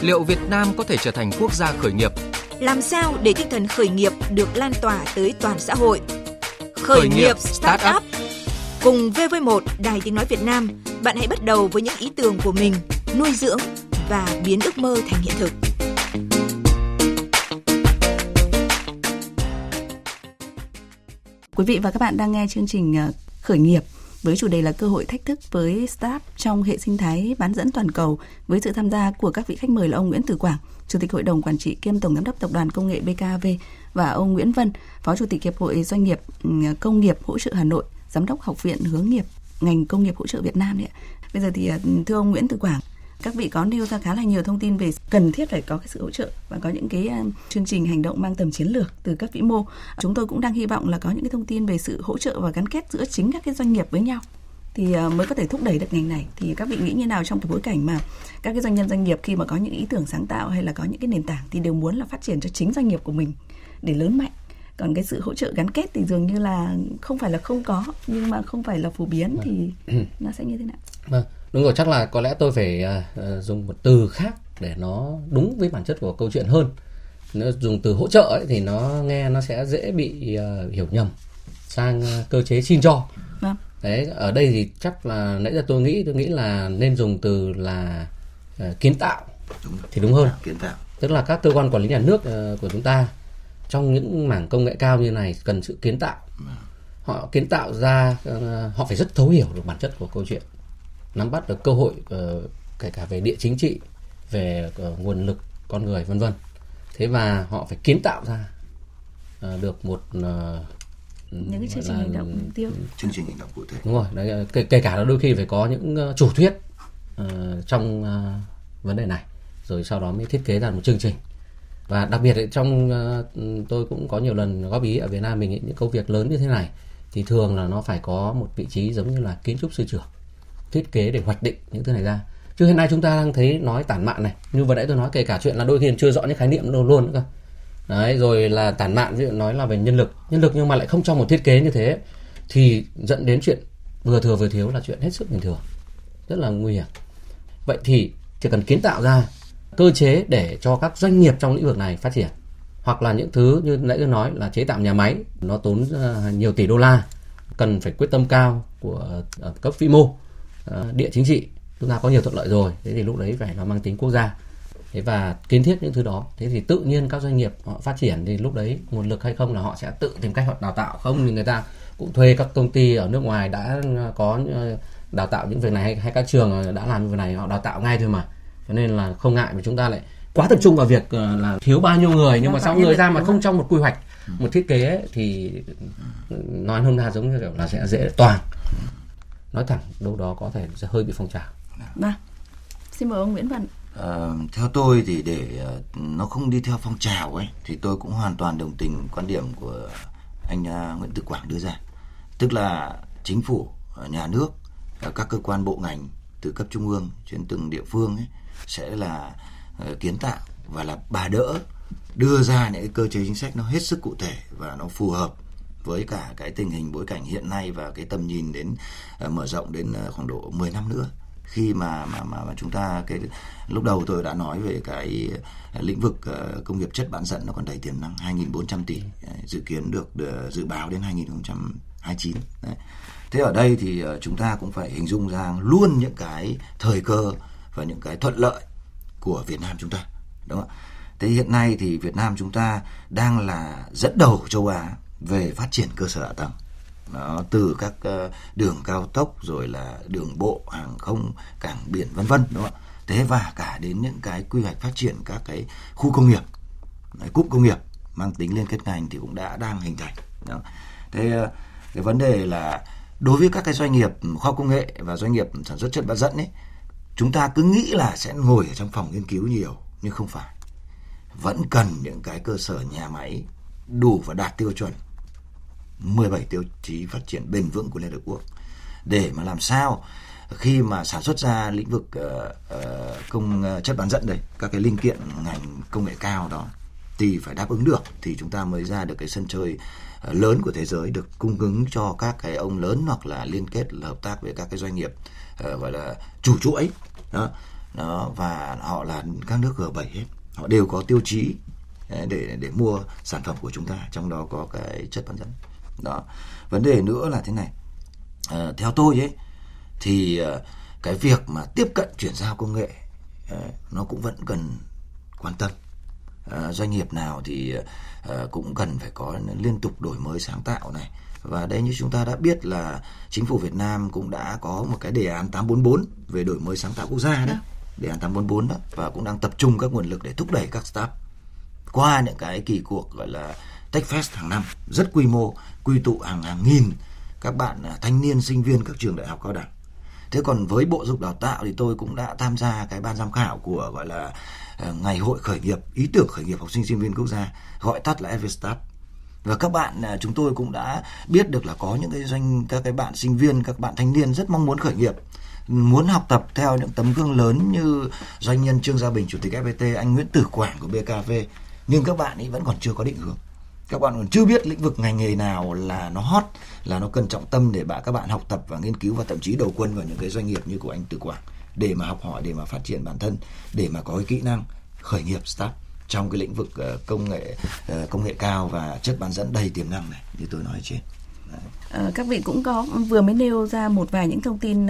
Liệu Việt Nam có thể trở thành quốc gia khởi nghiệp? Làm sao để tinh thần khởi nghiệp được lan tỏa tới toàn xã hội? Khởi, khởi nghiệp Startup Cùng VV1 Đài Tiếng Nói Việt Nam, bạn hãy bắt đầu với những ý tưởng của mình, nuôi dưỡng và biến ước mơ thành hiện thực. Quý vị và các bạn đang nghe chương trình ờ, Khởi nghiệp với chủ đề là cơ hội thách thức với startup trong hệ sinh thái bán dẫn toàn cầu với sự tham gia của các vị khách mời là ông Nguyễn Tử Quảng, Chủ tịch Hội đồng Quản trị kiêm Tổng Giám đốc Tập đoàn Công nghệ BKV và ông Nguyễn Vân, Phó Chủ tịch Hiệp hội Doanh nghiệp ừ, Công nghiệp Hỗ trợ Hà Nội, Giám đốc Học viện Hướng nghiệp ngành công nghiệp hỗ trợ Việt Nam đấy. Bây giờ thì ờ, thưa ông Nguyễn Tử Quảng, các vị có nêu ra khá là nhiều thông tin về cần thiết phải có cái sự hỗ trợ và có những cái uh, chương trình hành động mang tầm chiến lược từ các vĩ mô. Chúng tôi cũng đang hy vọng là có những cái thông tin về sự hỗ trợ và gắn kết giữa chính các cái doanh nghiệp với nhau. Thì uh, mới có thể thúc đẩy được ngành này. Thì các vị nghĩ như nào trong cái bối cảnh mà các cái doanh nhân doanh nghiệp khi mà có những ý tưởng sáng tạo hay là có những cái nền tảng thì đều muốn là phát triển cho chính doanh nghiệp của mình để lớn mạnh? Còn cái sự hỗ trợ gắn kết thì dường như là không phải là không có nhưng mà không phải là phổ biến thì nó sẽ như thế nào? Vâng đúng rồi chắc là có lẽ tôi phải uh, dùng một từ khác để nó đúng với bản chất của câu chuyện hơn. Nếu dùng từ hỗ trợ ấy, thì nó nghe nó sẽ dễ bị uh, hiểu nhầm sang uh, cơ chế xin cho. Vâng. đấy ở đây thì chắc là nãy giờ tôi nghĩ tôi nghĩ là nên dùng từ là uh, kiến tạo đúng. thì đúng hơn. Kiến tạo. Tức là các cơ quan quản lý nhà nước uh, của chúng ta trong những mảng công nghệ cao như này cần sự kiến tạo. Họ kiến tạo ra uh, họ phải rất thấu hiểu được bản chất của câu chuyện nắm bắt được cơ hội uh, kể cả về địa chính trị về uh, nguồn lực con người vân vân. Thế và họ phải kiến tạo ra uh, được một uh, những cái chương trình hành động mục tiêu. Chương trình hành động cụ thể. Đúng rồi đấy, kể, kể cả là đôi khi phải có những uh, chủ thuyết uh, trong uh, vấn đề này rồi sau đó mới thiết kế ra một chương trình. Và đặc biệt trong uh, tôi cũng có nhiều lần góp ý ở Việt Nam mình ấy, những công việc lớn như thế này thì thường là nó phải có một vị trí giống như là kiến trúc sư trưởng thiết kế để hoạch định những thứ này ra. Chứ hiện nay chúng ta đang thấy nói tản mạn này. Như vừa nãy tôi nói, kể cả chuyện là đôi khi chưa rõ những khái niệm đâu luôn nữa cơ. Đấy, rồi là tản mạn, ví dụ nói là về nhân lực. Nhân lực nhưng mà lại không trong một thiết kế như thế, thì dẫn đến chuyện vừa thừa vừa thiếu là chuyện hết sức bình thường. Rất là nguy hiểm. Vậy thì chỉ cần kiến tạo ra cơ chế để cho các doanh nghiệp trong lĩnh vực này phát triển. Hoặc là những thứ như nãy tôi nói là chế tạo nhà máy, nó tốn ờ, nhiều tỷ đô la, cần phải quyết tâm cao của ờ, cấp vĩ mô địa chính trị chúng ta có nhiều thuận lợi rồi. Thế thì lúc đấy phải nó mang tính quốc gia. Thế và kiến thiết những thứ đó. Thế thì tự nhiên các doanh nghiệp họ phát triển thì lúc đấy nguồn lực hay không là họ sẽ tự tìm cách họ đào tạo. Không thì người ta cũng thuê các công ty ở nước ngoài đã có đào tạo những việc này hay, hay các trường đã làm việc này họ đào tạo ngay thôi mà. Cho nên là không ngại mà chúng ta lại quá tập trung vào việc ờ, là thiếu bao nhiêu người. Nhưng mà sao người ra mà không trong một quy hoạch một thiết kế ấy, thì nói hôm nay giống như kiểu là sẽ dễ toàn nói thẳng đâu đó có thể sẽ hơi bị phong trào. Vâng. Xin mời ông Nguyễn Văn. À, theo tôi thì để uh, nó không đi theo phong trào ấy thì tôi cũng hoàn toàn đồng tình quan điểm của anh uh, Nguyễn Tự Quảng đưa ra. Tức là chính phủ, nhà nước, các cơ quan bộ ngành từ cấp trung ương trên từng địa phương ấy sẽ là kiến tạo và là bà đỡ đưa ra những cơ chế chính sách nó hết sức cụ thể và nó phù hợp với cả cái tình hình bối cảnh hiện nay và cái tầm nhìn đến uh, mở rộng đến uh, khoảng độ 10 năm nữa. Khi mà mà mà, mà chúng ta cái lúc đầu tôi đã nói về cái lĩnh vực uh, công nghiệp chất bán dẫn nó còn đầy tiềm năng 2.400 tỷ uh, dự kiến được uh, dự báo đến 2029 Đấy. thế ở đây thì uh, chúng ta cũng phải hình dung ra luôn những cái thời cơ và những cái thuận lợi của Việt Nam chúng ta đúng không ạ? Thế hiện nay thì Việt Nam chúng ta đang là dẫn đầu châu Á về phát triển cơ sở hạ tầng. Nó từ các ờ, đường cao tốc rồi là đường bộ, hàng không, cảng biển, vân vân, đúng không ạ? Thế và cả đến những cái quy hoạch phát triển các cái khu công nghiệp. Cụm công nghiệp mang tính liên kết ngành thì cũng đã đang hình thành. Đó. thế ờ, cái vấn đề là đối với các cái doanh nghiệp khoa công nghệ và doanh nghiệp sản xuất chất bán dẫn ấy, chúng ta cứ nghĩ là sẽ ngồi ở trong phòng nghiên cứu nhiều, nhưng không phải. Vẫn cần những cái cơ sở nhà máy đủ và đạt tiêu chuẩn. 17 tiêu chí phát triển bền vững của Liên Hợp Quốc. Để mà làm sao khi mà sản xuất ra lĩnh vực uh, uh, công uh, chất bán dẫn đây các cái linh kiện ngành công nghệ cao đó thì phải đáp ứng được thì chúng ta mới ra được cái sân chơi uh, lớn của thế giới được cung ứng cho các cái ông lớn hoặc là liên kết là hợp tác với các cái doanh nghiệp uh, gọi là chủ chuỗi đó. Đó và họ là các nước G7 hết. Họ đều có tiêu chí để để mua sản phẩm của chúng ta trong đó có cái chất bán dẫn đó. Vấn đề nữa là thế này. À, theo tôi ấy thì à, cái việc mà tiếp cận chuyển giao công nghệ à, nó cũng vẫn cần quan tâm. À, doanh nghiệp nào thì à, cũng cần phải có liên tục đổi mới sáng tạo này. Và đây như chúng ta đã biết là chính phủ Việt Nam cũng đã có một cái đề án 844 về đổi mới sáng tạo quốc gia đấy. Đề án 844 đó và cũng đang tập trung các nguồn lực để thúc đẩy các startup qua những cái kỳ cuộc gọi là TechFest hàng năm, rất quy mô, quy tụ hàng hàng nghìn các bạn à, thanh niên, sinh viên các trường đại học cao đẳng. Thế còn với bộ dục đào tạo thì tôi cũng đã tham gia cái ban giám khảo của, gọi là à, ngày hội khởi nghiệp, ý tưởng khởi nghiệp học sinh sinh viên quốc gia, gọi tắt là Everstart. Và các bạn à, chúng tôi cũng đã biết được là có những cái doanh, các cái bạn sinh viên, các bạn thanh niên rất mong muốn khởi nghiệp, muốn học tập theo những tấm gương lớn như doanh nhân Trương Gia Bình, chủ tịch FPT anh Nguyễn Tử Quảng của BKV nhưng các bạn ấy vẫn còn chưa có định hướng các bạn còn chưa biết lĩnh vực ngành nghề nào là nó hot, là nó cần trọng tâm để bạn, các bạn học tập và nghiên cứu và thậm chí đầu quân vào những cái doanh nghiệp như của anh từ Quảng để mà học hỏi, để mà phát triển bản thân, để mà có cái kỹ năng khởi nghiệp, start trong cái lĩnh vực ờ, công nghệ ờ, công nghệ cao và chất bán dẫn đầy tiềm năng này như tôi nói trên. Ờ, các vị cũng có, vừa mới nêu ra một vài những thông tin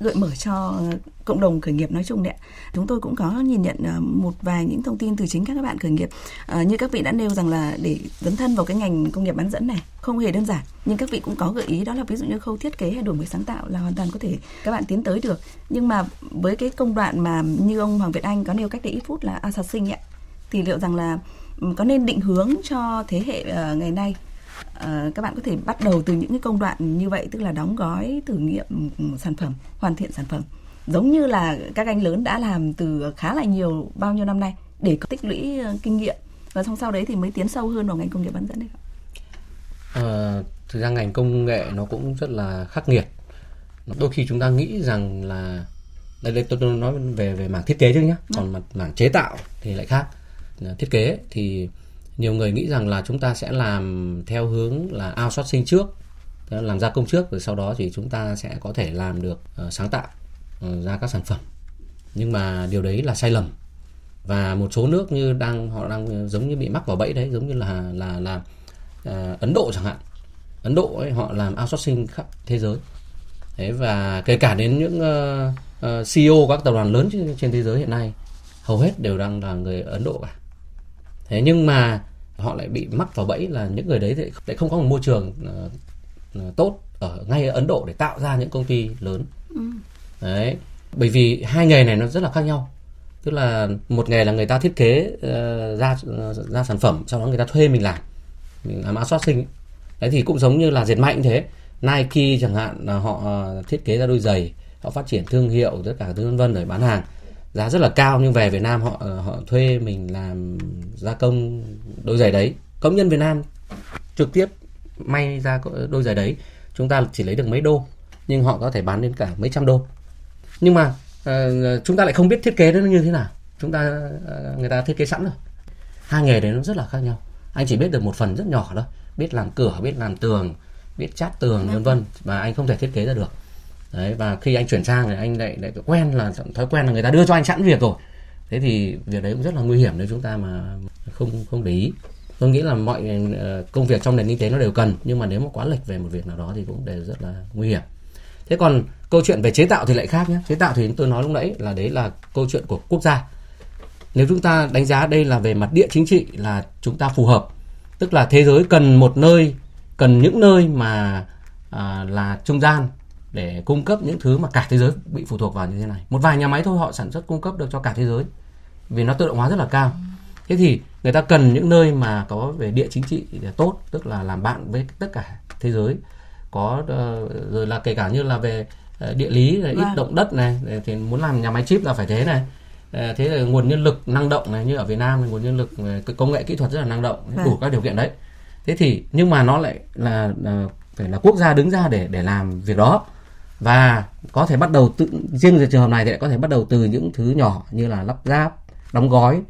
gợi mở cho cộng đồng khởi nghiệp nói chung đấy Chúng tôi cũng có nhìn nhận à, một vài những thông tin từ chính các bạn khởi nghiệp. À, như các vị đã nêu rằng là để dấn thân vào cái ngành công nghiệp bán dẫn này không hề đơn giản. Nhưng các vị cũng có gợi ý đó là ví dụ như khâu thiết kế hay đổi mới sáng tạo là hoàn toàn có thể các bạn tiến tới được. Nhưng mà với cái công đoạn mà như ông Hoàng Việt Anh có nêu cách đây ít phút là assassin ấy, thì liệu rằng là ừ, có nên định hướng cho thế hệ uh, ngày nay uh, các bạn có thể bắt đầu từ những cái công đoạn như vậy tức là đóng gói thử nghiệm sản phẩm hoàn thiện sản phẩm. Giống như là các anh lớn đã làm từ khá là nhiều bao nhiêu năm nay để có tích lũy ờ, kinh nghiệm. Và xong sau đấy thì mới tiến sâu hơn vào ngành công nghiệp bán dẫn đấy à, thực ra ngành công nghệ nó cũng rất là khắc nghiệt. Đôi khi chúng ta nghĩ rằng là đây đây tôi, tôi nói về về mảng thiết kế chứ nhé còn mặt mảng chế tạo thì lại khác. Thiết kế thì nhiều người nghĩ rằng là chúng ta sẽ làm theo hướng là outsourcing trước làm gia công trước rồi sau đó thì chúng ta sẽ có thể làm được uh, sáng tạo uh, ra các sản phẩm. Nhưng mà điều đấy là sai lầm. Và một số nước như đang họ đang giống như bị mắc vào bẫy đấy giống như là là là uh, Ấn Độ chẳng hạn. Ấn Độ ấy họ làm outsourcing khắp thế giới. Đấy và kể cả đến những uh, uh, CEO các tập đoàn lớn trên, trên thế giới hiện nay hầu hết đều đang là người Ấn Độ cả thế nhưng mà họ lại bị mắc vào bẫy là những người đấy thì lại không có một môi trường uh, tốt ở ngay ở Ấn Độ để tạo ra những công ty lớn. Ừ. đấy bởi vì hai nghề này nó rất là khác nhau. Tức là một nghề là người ta thiết kế uh, ra uh, ra sản phẩm sau đó người ta thuê mình làm mình làm outsourcing. Đấy thì cũng giống như là dệt may thế. Nike chẳng hạn là họ thiết kế ra đôi giày họ phát triển thương hiệu tất cả thứ vân vân để bán hàng giá rất là cao nhưng về Việt Nam họ ờ, họ thuê mình làm gia công đôi giày đấy. Công nhân Việt Nam trực tiếp may ra đôi giày đấy chúng ta chỉ lấy được mấy đô nhưng họ có thể bán đến cả mấy trăm đô. Nhưng mà uh, chúng ta lại không biết thiết kế nó như thế nào. Chúng ta uh, người ta thiết kế sẵn rồi. Hai nghề đấy nó rất là khác nhau. Anh chỉ biết được một phần rất nhỏ thôi. Biết làm cửa biết làm tường biết chát tường vân vân. Và anh không thể thiết kế ra được đấy và khi anh chuyển sang thì anh lại lại quen là thói quen là người ta đưa cho anh sẵn việc rồi. Thế thì việc đấy cũng rất là nguy hiểm nếu chúng ta mà không không để ý. Tôi nghĩ là mọi ờ, công việc trong nền kinh tế nó đều cần nhưng mà nếu mà quá lệch về một việc nào đó thì cũng đều rất là nguy hiểm. Thế còn câu chuyện về chế tạo thì lại khác nhé. Chế tạo thì tôi nói lúc nãy là đấy là câu chuyện của quốc gia. Nếu chúng ta đánh giá đây là về mặt địa chính trị là chúng ta phù hợp tức là thế giới cần một nơi cần những nơi mà à, là trung gian để cung cấp những thứ mà cả thế giới bị phụ thuộc vào như thế này. Một vài nhà máy thôi họ sản xuất cung cấp được cho cả thế giới vì nó tự động hóa rất là cao. Thế thì người ta cần những nơi mà có về địa chính trị tốt tức là làm bạn với tất cả thế giới. Có ờ, rồi là kể cả như là về ờ, địa lý ít vâng. động đất này thì muốn làm nhà máy chip là phải thế này. Ờ, thế là nguồn nhân lực năng động này như ở Việt Nam nguồn nhân lực công nghệ kỹ thuật rất là năng động đủ vâng. các điều kiện đấy. Thế thì nhưng mà nó lại là, là phải là quốc gia đứng ra để để làm việc đó và có thể bắt đầu tự riêng về trường hợp này thì lại có thể bắt đầu từ những thứ nhỏ như là lắp ráp đóng gói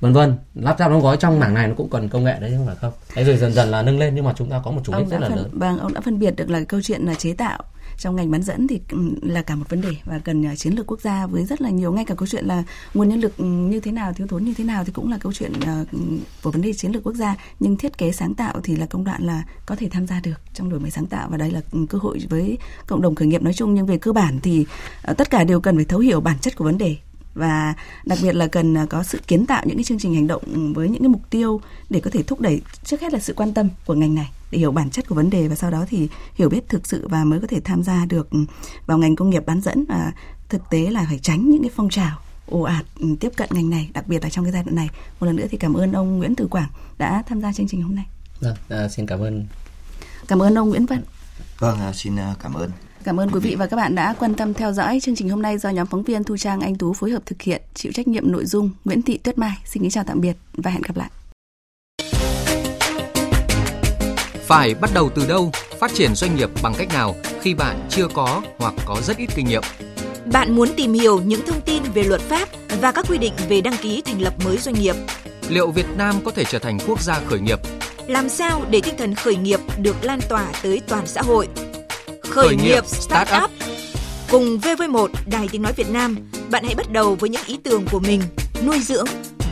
vân vân. Lắp ráp đóng gói trong mảng này nó cũng cần công nghệ đấy không phải không? Thế rồi dần dần là nâng lên nhưng mà chúng ta có một chủ đích rất là phân, lớn. vâng ông đã phân biệt được là câu chuyện là chế tạo trong ngành bán dẫn thì ừ, là cả một vấn đề và cần à, chiến lược quốc gia với rất là nhiều. Ngay cả câu chuyện là nguồn nhân lực ừ, như thế nào, thiếu thốn như thế nào thì cũng là câu chuyện ờ, ừ, của vấn đề chiến lược quốc gia. Nhưng thiết kế sáng tạo thì là công đoạn là có thể tham gia được trong đổi mới sáng tạo và đây là cơ hội với cộng đồng khởi nghiệp nói chung. Nhưng về cơ bản thì ờ, tất cả đều cần phải thấu hiểu bản chất của vấn đề và đặc biệt là cần à, có sự kiến tạo những cái chương trình hành động với những cái mục tiêu để có thể thúc đẩy trước hết là sự quan tâm của ngành này để hiểu bản chất của vấn đề và sau đó thì hiểu biết thực sự và mới có thể tham gia được vào ngành công nghiệp bán dẫn và thực tế là phải tránh những cái phong trào ồ ạt tiếp cận ngành này đặc biệt là trong cái giai đoạn này một lần nữa thì cảm ơn ông Nguyễn Tử Quảng đã tham gia chương trình hôm nay. Vâng, à, xin cảm ơn. Cảm ơn ông Nguyễn Văn. Vâng, à, xin à, cảm ơn. Cảm ơn quý vị và các bạn đã quan tâm theo dõi chương trình hôm nay do nhóm phóng viên Thu Trang Anh Tú phối hợp thực hiện, chịu trách nhiệm nội dung Nguyễn Thị Tuyết Mai. Xin kính chào tạm biệt và hẹn gặp lại. Phải bắt đầu từ đâu, phát triển doanh nghiệp bằng cách nào khi bạn chưa có hoặc có rất ít kinh nghiệm? Bạn muốn tìm hiểu những thông tin về luật pháp và các quy định về đăng ký thành lập mới doanh nghiệp. Liệu Việt Nam có thể trở thành quốc gia khởi nghiệp? Làm sao để tinh thần khởi nghiệp được lan tỏa tới toàn xã hội? Khởi, Khởi nghiệp nghiệp start. Cùng VV1 Đài Tiếng nói Việt Nam, bạn hãy bắt đầu với những ý tưởng của mình, nuôi dưỡng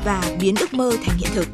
và biến ước mơ thành hiện thực.